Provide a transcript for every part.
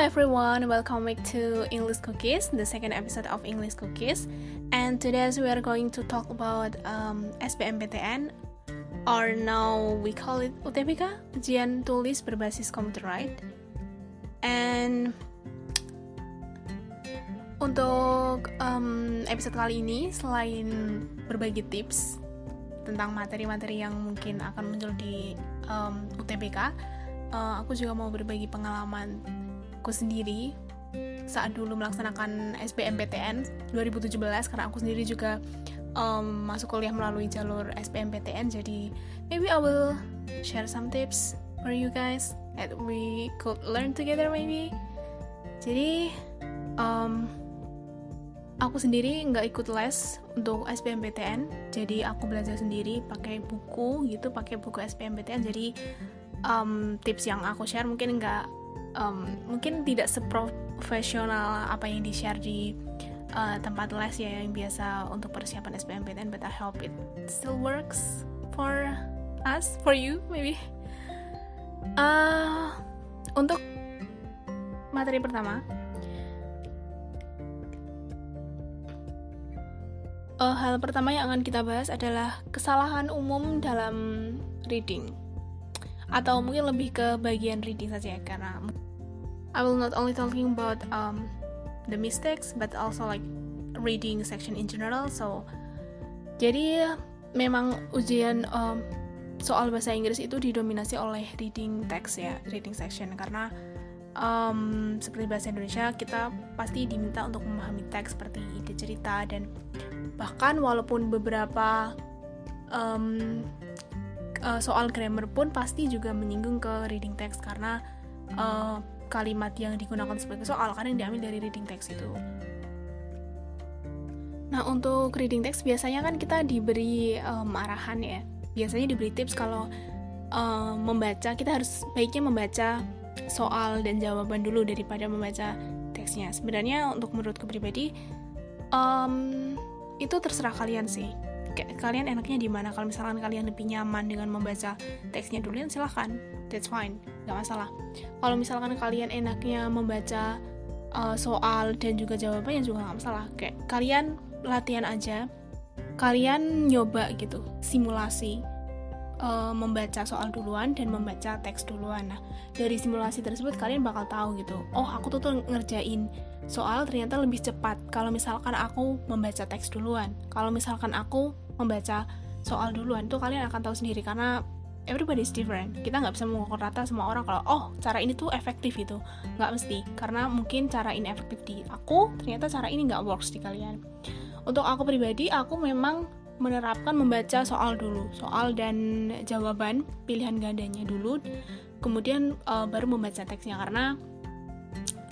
everyone, welcome back to English Cookies, the second episode of English Cookies. And today we are going to talk about um, SBMPTN, or now we call it UTBK, ujian tulis berbasis computerized. And untuk um, episode kali ini, selain berbagi tips tentang materi-materi yang mungkin akan muncul di um, UTBK, uh, aku juga mau berbagi pengalaman aku sendiri saat dulu melaksanakan SBMPTN 2017 karena aku sendiri juga um, masuk kuliah melalui jalur SBMPTN jadi maybe I will share some tips for you guys that we could learn together maybe. Jadi um, aku sendiri nggak ikut les untuk SBMPTN jadi aku belajar sendiri pakai buku gitu pakai buku SBMPTN jadi um, tips yang aku share mungkin nggak um, mungkin tidak seprofesional apa yang di share di uh, tempat les ya yang biasa untuk persiapan SBMPTN but I hope it still works for us for you maybe. Uh, untuk materi pertama uh, hal pertama yang akan kita bahas adalah kesalahan umum dalam reading atau mungkin lebih ke bagian reading saja karena I will not only talking about um, the mistakes but also like reading section in general. So jadi memang ujian um, soal bahasa Inggris itu didominasi oleh reading text ya reading section. Karena um, seperti bahasa Indonesia kita pasti diminta untuk memahami teks seperti ide cerita dan bahkan walaupun beberapa um, uh, soal grammar pun pasti juga menyinggung ke reading text karena uh, kalimat yang digunakan sebagai soal kan yang diambil dari reading text itu. Nah untuk reading text biasanya kan kita diberi um, arahan ya. Biasanya diberi tips kalau um, membaca kita harus baiknya membaca soal dan jawaban dulu daripada membaca teksnya. Sebenarnya untuk menurutku pribadi um, itu terserah kalian sih kalian enaknya di mana? Kalau misalkan kalian lebih nyaman dengan membaca teksnya dulu silahkan. That's fine nggak masalah. Kalau misalkan kalian enaknya membaca uh, soal dan juga jawabannya juga nggak masalah. Kayak kalian latihan aja kalian nyoba gitu simulasi uh, membaca soal duluan dan membaca teks duluan. Nah, dari simulasi tersebut kalian bakal tahu gitu. Oh, aku tuh tuh ngerjain soal ternyata lebih cepat kalau misalkan aku membaca teks duluan. Kalau misalkan aku membaca soal duluan tuh kalian akan tahu sendiri karena everybody is different kita nggak bisa mengukur rata semua orang kalau oh cara ini tuh efektif itu nggak mesti karena mungkin cara ini efektif di aku ternyata cara ini nggak works di kalian untuk aku pribadi aku memang menerapkan membaca soal dulu soal dan jawaban pilihan gandanya dulu kemudian uh, baru membaca teksnya. Karena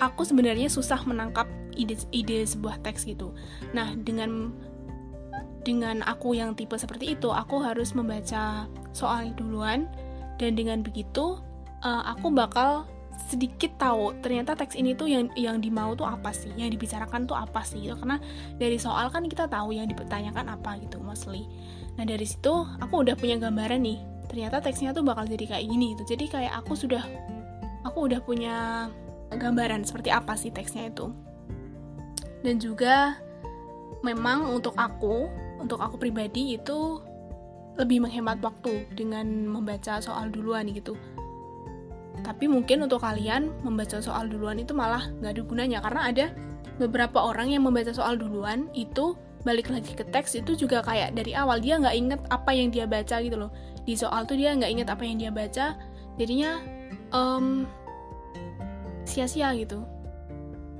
aku sebenarnya susah menangkap ide ide sebuah teks gitu. Nah dengan dengan aku yang tipe seperti itu, aku harus membaca soal duluan. Dan dengan begitu uh, aku bakal sedikit tahu ternyata teks ini tuh yang yang dimau tuh apa sih, yang dibicarakan tuh apa sih gitu. Karena dari soal kan kita tahu yang dipertanyakan apa gitu mostly. Nah, dari situ aku udah punya gambaran nih. Ternyata teksnya tuh bakal jadi kayak gini gitu. Jadi kayak aku sudah aku udah punya gambaran seperti apa sih teksnya itu. Dan juga memang untuk aku untuk aku pribadi itu lebih menghemat waktu dengan membaca soal duluan gitu. Tapi mungkin untuk kalian membaca soal duluan itu malah nggak ada gunanya. Karena ada beberapa orang yang membaca soal duluan itu balik lagi ke teks itu juga kayak dari awal dia nggak inget apa yang dia baca gitu loh. Di soal tuh dia nggak inget apa yang dia baca jadinya um, sia-sia gitu.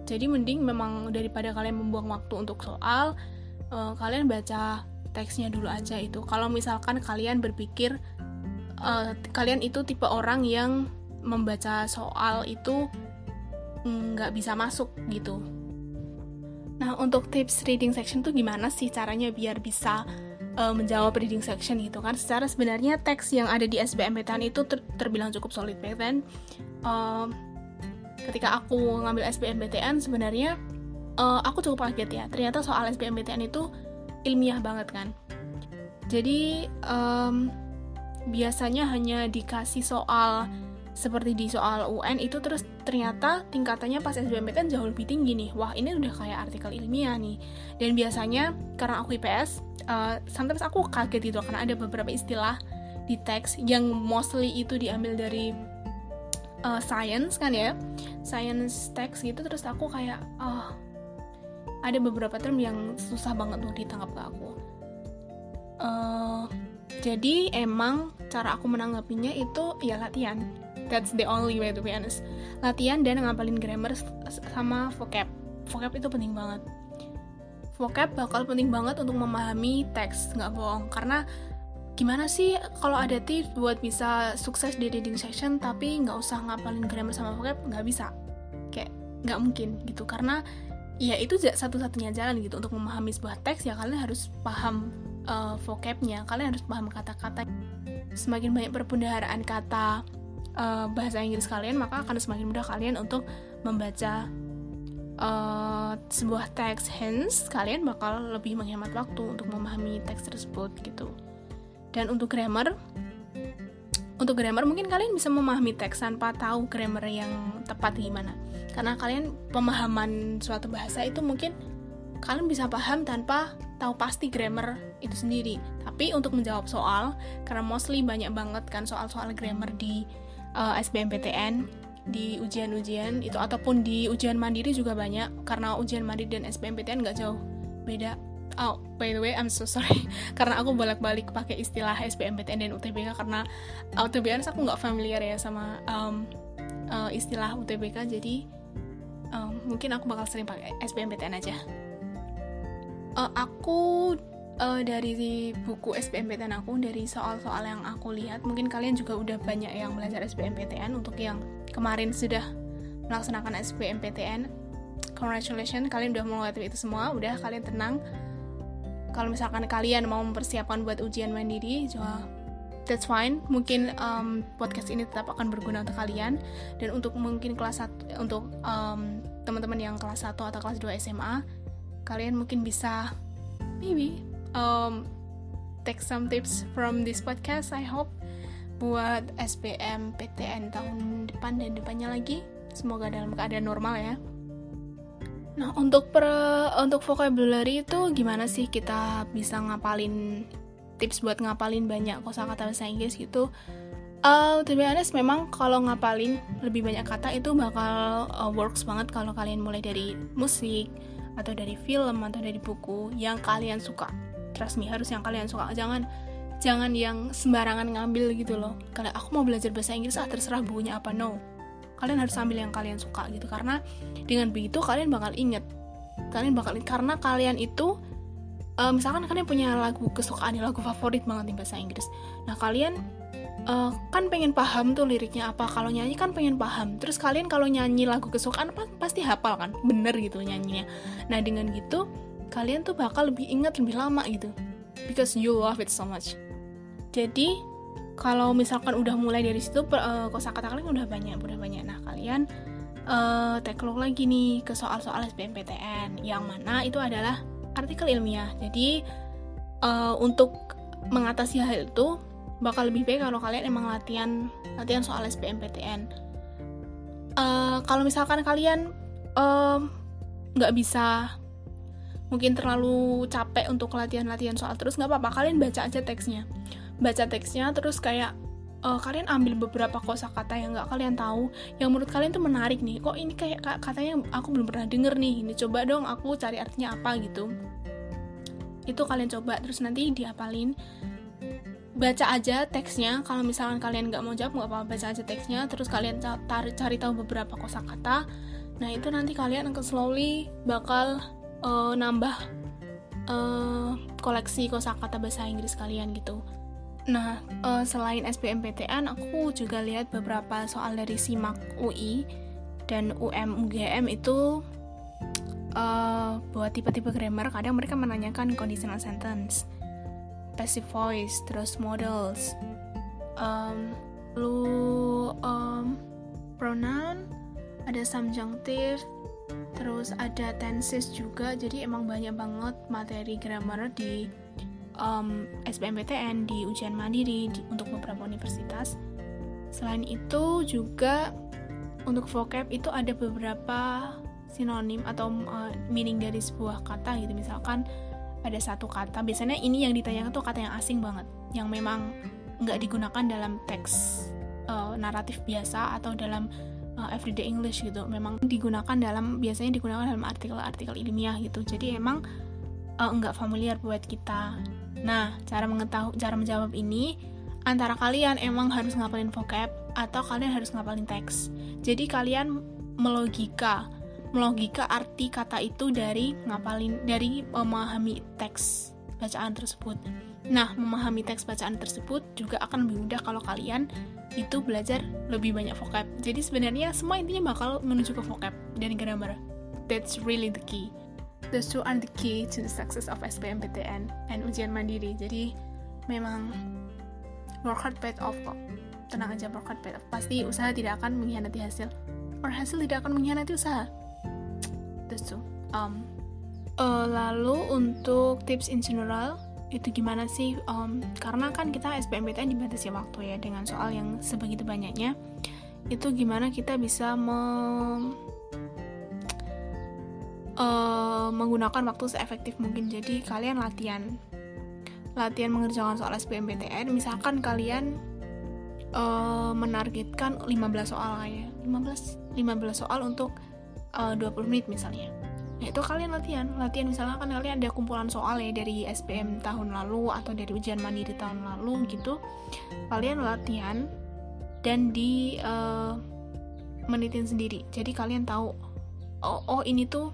Jadi mending memang daripada kalian membuang waktu untuk soal uh, kalian baca teksnya dulu aja itu. Kalau misalkan kalian berpikir uh, kalian itu tipe orang yang membaca soal itu nggak bisa masuk gitu. Nah untuk tips reading section tuh gimana sih caranya biar bisa uh, menjawab reading section gitu kan? Secara sebenarnya teks yang ada di SBMPTN itu ter terbilang cukup solid back then uh, ketika aku ngambil SBMPTN sebenarnya uh, aku cukup kaget ya. Ternyata soal SBMPTN itu ilmiah banget kan? Jadi um, biasanya hanya dikasih soal seperti di soal UN itu terus ternyata tingkatannya pas SBMPTN jauh lebih tinggi nih. Wah ini udah kayak artikel ilmiah nih. Dan biasanya karena aku IPS uh, sometimes aku kaget gitu karena ada beberapa istilah di teks yang mostly itu diambil dari uh, science kan ya. Science text gitu terus aku kayak oh ada beberapa term yang susah banget tuh ditangkap ke aku. Uh, jadi emang cara aku menanggapinya itu ya latihan that's the only way to be honest. Latihan dan ngapalin grammar sama vocab. Vocab itu penting banget. Vocab bakal penting banget untuk memahami teks nggak bohong. Karena gimana sih kalau ada tips buat bisa sukses di reading session tapi nggak usah ngapalin grammar sama vocab nggak bisa. Kayak nggak mungkin gitu. Karena ya itu satu-satunya jalan gitu. Untuk memahami sebuah teks ya kalian harus paham uh, vocabnya. Kalian harus paham kata-kata. Semakin banyak perbendaharaan kata uh, bahasa Inggris kalian maka akan semakin mudah kalian untuk membaca uh, sebuah teks. Hence kalian bakal lebih menghemat waktu untuk memahami teks tersebut gitu. Dan untuk grammar untuk grammar mungkin kalian bisa memahami teks tanpa tahu grammar yang tepat gimana. Karena kalian pemahaman suatu bahasa itu mungkin kalian bisa paham tanpa tahu pasti grammar itu sendiri. Tapi untuk menjawab soal karena mostly banyak banget kan soal-soal grammar di uh, eh, SBMPTN di ujian-ujian itu ataupun di ujian mandiri juga banyak karena ujian mandiri dan SBMPTN nggak jauh beda. Oh by the way I'm so sorry karena aku bolak-balik pakai istilah SBMPTN dan UTBK karena uh, to be honest aku nggak familiar ya sama um, uh, istilah UTBK jadi um, mungkin aku bakal sering pakai SBMPTN aja. Uh, aku uh, dari buku SBMPTN aku dari soal-soal yang aku lihat mungkin kalian juga udah banyak yang belajar SBMPTN untuk yang kemarin sudah melaksanakan SBMPTN congratulations kalian udah melewati itu semua. Udah kalian tenang. Kalau misalkan kalian mau mempersiapkan buat ujian mandiri juga that's fine. Mungkin um, podcast ini tetap akan berguna untuk kalian. Dan untuk mungkin kelas 1 untuk um, teman-teman yang kelas 1 atau kelas 2 SMA kalian mungkin bisa maybe um, take some tips from this podcast I hope buat SPM PTN tahun depan dan depannya lagi. Semoga dalam keadaan normal ya. Nah untuk per untuk vocabulary itu gimana sih kita bisa ngapalin tips buat ngapalin banyak kosakata bahasa Inggris gitu? Uh, to be honest, memang kalau ngapalin lebih banyak kata itu bakal uh, works banget kalau kalian mulai dari musik atau dari film atau dari buku yang kalian suka trust me harus yang kalian suka. Jangan jangan yang sembarangan ngambil gitu loh. Kalau aku mau belajar bahasa Inggris ah terserah bukunya apa. No. Kalian harus ambil yang kalian suka gitu. Karena dengan begitu kalian bakal inget kalian bakal karena kalian itu uh, misalkan kalian punya lagu kesukaan lagu favorit banget di bahasa Inggris. Nah kalian uh, kan pengen paham tuh liriknya apa. Kalau nyanyi kan pengen paham. Terus kalian kalau nyanyi lagu kesukaan pasti hafal kan? Bener gitu nyanyinya. Nah dengan gitu kalian tuh bakal lebih ingat lebih lama gitu. Because you love it so much. Jadi kalau misalkan udah mulai dari situ uh, kosakata kalian udah banyak udah banyak. Nah kalian uh, look lagi nih ke soal-soal SBMPTN yang mana itu adalah artikel ilmiah. Jadi uh, untuk mengatasi hal itu bakal lebih baik kalau kalian emang latihan latihan soal SBMPTN uh, kalau misalkan kalian nggak uh, bisa mungkin terlalu capek untuk latihan-latihan soal terus nggak apa-apa kalian baca aja teksnya. Baca teksnya terus kayak uh, kalian ambil beberapa kosakata yang nggak kalian tahu yang menurut kalian tuh menarik nih. Kok ini kayak katanya aku belum pernah denger nih ini coba dong aku cari artinya apa gitu. Itu kalian coba terus nanti diapalin. Baca aja teksnya kalau misalkan kalian nggak mau jawab nggak apa-apa baca aja teksnya terus kalian cari, cari tahu beberapa kosakata. Nah itu nanti kalian akan slowly bakal uh, nambah uh, koleksi kosakata bahasa Inggris kalian gitu. Nah, uh, selain SBMPTN, aku juga lihat beberapa soal dari SIMAK UI dan UM UGM itu uh, buat tipe-tipe grammar kadang mereka menanyakan conditional sentence, passive voice, terus models, um, lu um, pronoun, ada subjunctive, terus ada tenses juga jadi emang banyak banget materi grammar di um, SBMPTN di ujian mandiri di, untuk beberapa universitas. Selain itu juga untuk vocab itu ada beberapa sinonim atau uh, meaning dari sebuah kata gitu. Misalkan ada satu kata biasanya ini yang ditanyakan tuh kata yang asing banget yang memang nggak digunakan dalam teks uh, naratif biasa atau dalam uh, everyday English gitu. Memang digunakan dalam biasanya digunakan dalam artikel-artikel ilmiah gitu. Jadi emang uh, nggak familiar buat kita. Nah cara mengetahui cara menjawab ini antara kalian emang harus ngapalin vocab atau kalian harus ngapalin teks. Jadi kalian melogika, melogika arti kata itu dari ngapalin dari memahami teks bacaan tersebut. Nah, memahami teks bacaan tersebut juga akan lebih mudah kalau kalian itu belajar lebih banyak vocab. Jadi sebenarnya semua intinya bakal menuju ke vocab dan grammar. That's really the key. Those two are the key to the success of SBMPTN and ujian mandiri. Jadi memang work hard paid off kok tenang aja work hard paid off pasti usaha tidak akan mengkhianati hasil or hasil tidak akan mengkhianati usaha that's true um, uh, lalu untuk tips in general itu gimana sih? Um, karena kan kita SBMPTN dibatasi waktu ya dengan soal yang sebegitu banyaknya. Itu gimana kita bisa me, uh, menggunakan waktu seefektif mungkin. Jadi kalian latihan latihan mengerjakan soal SBMPTN misalkan kalian uh, menargetkan 15 soal ya. 15 15 soal untuk uh, 20 menit misalnya itu kalian latihan. Latihan misalnya kan kalian ada kumpulan soal ya dari SBM tahun lalu atau dari ujian mandiri tahun lalu gitu. Kalian latihan dan di uh, menitin sendiri. Jadi kalian tahu oh, oh ini tuh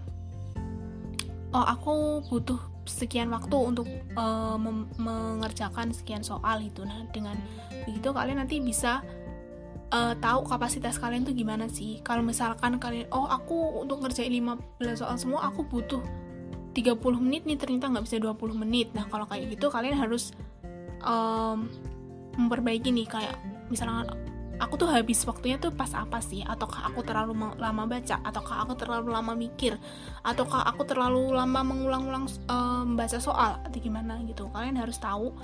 oh aku butuh sekian waktu untuk uh, mengerjakan sekian soal itu. Nah dengan begitu kalian nanti bisa uh, tahu kapasitas kalian tuh gimana sih? Kalau misalkan kalian oh aku untuk ngerjain 15 soal semua aku butuh 30 menit nih ternyata nggak bisa 20 menit. Nah kalau kayak gitu kalian harus um, memperbaiki nih kayak misalnya aku tuh habis waktunya tuh pas apa sih? Ataukah aku terlalu lama baca? Ataukah aku terlalu lama mikir? Ataukah aku terlalu lama mengulang-ulang uh, membaca soal? Atau gimana gitu? Kalian harus tahu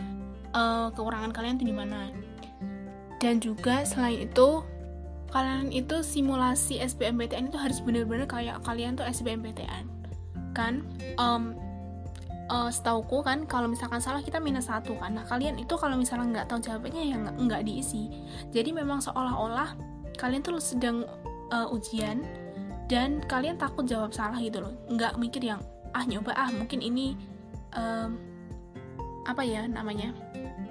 uh, kekurangan kalian tuh di mana dan juga selain itu kalian itu simulasi SBMPTN itu harus bener-bener kayak kalian tuh SBMPTN kan? Um, uh, setauku kan kalau misalkan salah kita minus satu kan. Nah kalian itu kalau misalnya nggak tahu jawabannya ya nggak diisi. Jadi memang seolah-olah kalian tuh sedang uh, ujian dan kalian takut jawab salah gitu loh. Nggak mikir yang ah nyoba ah mungkin ini um, apa ya namanya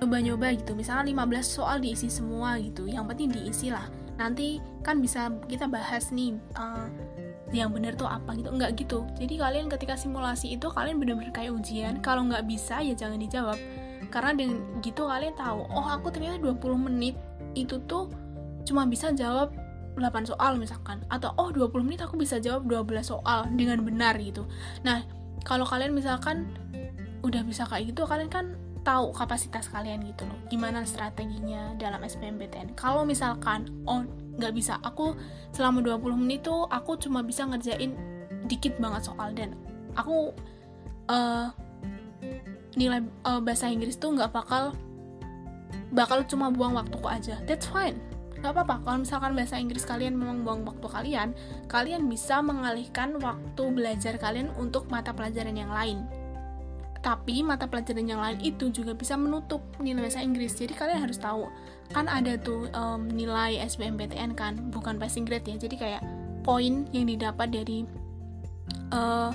nyoba-nyoba gitu. Misalnya 15 soal diisi semua gitu. Yang penting diisi lah. Nanti kan bisa kita bahas nih uh, yang benar tuh apa gitu. Nggak gitu. Jadi kalian ketika simulasi itu kalian benar-benar kayak ujian. Kalau nggak bisa ya jangan dijawab. Karena dengan gitu kalian tahu oh aku ternyata 20 menit itu tuh cuma bisa jawab 8 soal misalkan. Atau oh 20 menit aku bisa jawab 12 soal dengan benar gitu. Nah kalau kalian misalkan udah bisa kayak gitu kalian kan tahu kapasitas kalian gitu loh. Gimana strateginya dalam SBMPTN kalau misalkan oh nggak bisa. Aku selama 20 menit tuh aku cuma bisa ngerjain dikit banget soal dan aku uh, nilai uh, bahasa Inggris tuh nggak bakal bakal cuma buang waktuku aja. That's fine. Nggak apa-apa. Kalau misalkan bahasa Inggris kalian memang buang waktu kalian kalian bisa mengalihkan waktu belajar kalian untuk mata pelajaran yang lain tapi mata pelajaran yang lain itu juga bisa menutup nilai bahasa Inggris. Jadi kalian harus tahu, kan ada tuh um, nilai SBMPTN kan, bukan passing grade ya. Jadi kayak poin yang didapat dari uh,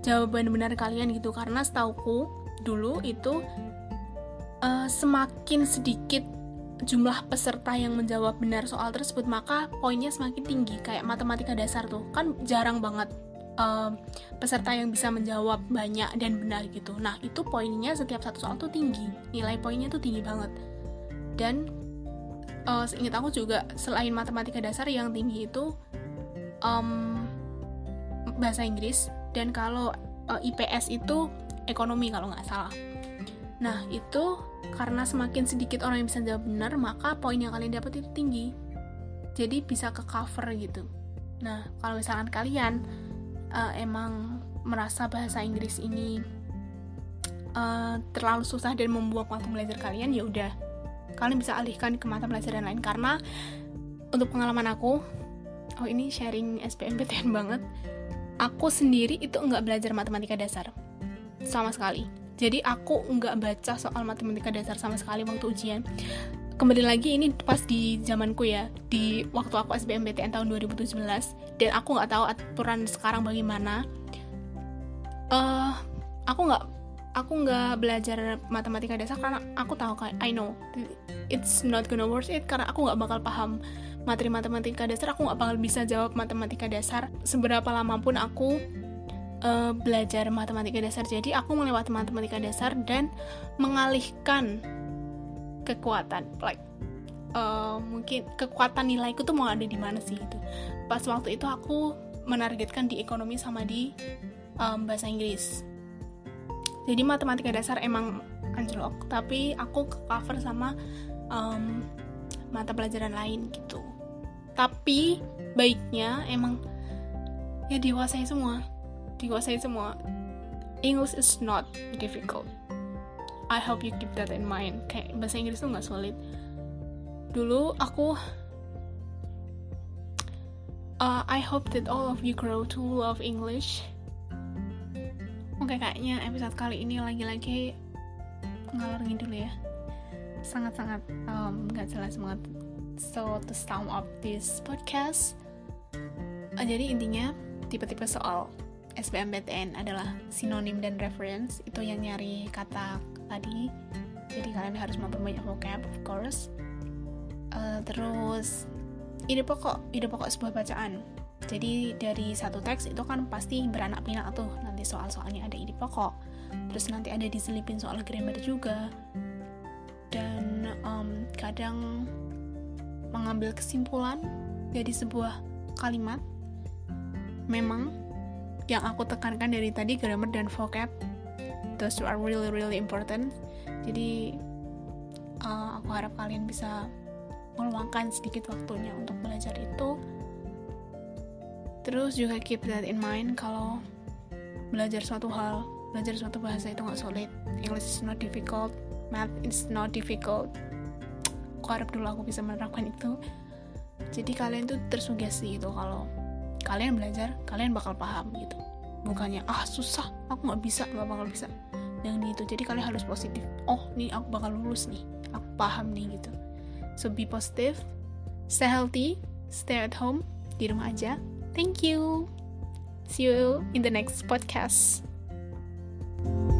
jawaban benar kalian gitu. Karena setauku dulu itu uh, semakin sedikit jumlah peserta yang menjawab benar soal tersebut, maka poinnya semakin tinggi. Kayak matematika dasar tuh, kan jarang banget uh, peserta yang bisa menjawab banyak dan benar gitu. Nah, itu poinnya setiap satu soal tuh tinggi. Nilai poinnya tuh tinggi banget. Dan uh, seingat aku juga selain matematika dasar yang tinggi itu um, bahasa Inggris dan kalau uh, eh, IPS itu ekonomi kalau nggak salah. Nah, itu karena semakin sedikit orang yang bisa jawab benar, maka poin yang kalian dapat itu tinggi. Jadi bisa ke cover gitu. Nah, kalau misalkan kalian uh, emang merasa bahasa Inggris ini uh, terlalu susah dan membuat waktu belajar kalian ya udah. Kalian bisa alihkan ke mata pelajaran lain. Karena untuk pengalaman aku oh ini sharing SPMPTN banget. Aku sendiri itu nggak belajar matematika dasar sama sekali. Jadi aku nggak baca soal matematika dasar sama sekali waktu ujian kembali lagi ini pas di zamanku ya di waktu aku SBMPTN tahun 2017 dan aku nggak tahu aturan sekarang bagaimana. Uh, aku nggak aku nggak belajar matematika dasar karena aku tahu kayak I know it's not gonna worth it karena aku nggak bakal paham materi matematika dasar. Aku nggak bakal bisa jawab matematika dasar seberapa lama pun aku uh, belajar matematika dasar. Jadi aku melewati matematika dasar dan mengalihkan kekuatan like uh, mungkin kekuatan nilaiku tuh mau ada di mana sih itu pas waktu itu aku menargetkan di ekonomi sama di um, bahasa Inggris. Jadi matematika dasar emang anjlok tapi aku cover sama um, mata pelajaran lain gitu. Tapi baiknya emang ya dikuasai semua. Dikuasai semua. English is not difficult I hope you keep that in mind. Kayak bahasa Inggris tuh nggak sulit dulu aku uh, I hope that all of you grow to love English. Oke kayaknya episode kali ini lagi-lagi ngalor dulu ya. Sangat-sangat um, gak jelas banget. So to sum up this podcast uh, jadi intinya tipe-tipe soal SBMPTN adalah sinonim dan reference. Itu yang nyari kata tadi. Jadi kalian harus memperbanyak vocab of course. Uh, terus ide pokok ide pokok sebuah bacaan. Jadi dari satu teks itu kan pasti beranak pinak tuh nanti soal-soalnya ada ide pokok. Terus nanti ada diselipin soal grammar juga. Dan um, kadang mengambil kesimpulan dari sebuah kalimat memang yang aku tekankan dari tadi grammar dan vocab those are really really important. Jadi uh, aku harap kalian bisa meluangkan sedikit waktunya untuk belajar itu. Terus juga keep that in mind kalau belajar suatu hal belajar suatu bahasa itu nggak sulit English is not difficult math is not difficult. Aku harap dulu aku bisa menerapkan itu. Jadi kalian tuh tersugesti gitu kalau kalian belajar kalian bakal paham gitu. Bukannya ah susah aku nggak bisa nggak bakal bisa dengan itu. Jadi kalian harus positif. Oh nih aku bakal lulus nih. Aku paham nih gitu. So be positive stay healthy stay at home di rumah aja. Thank you. See you in the next podcast. thank you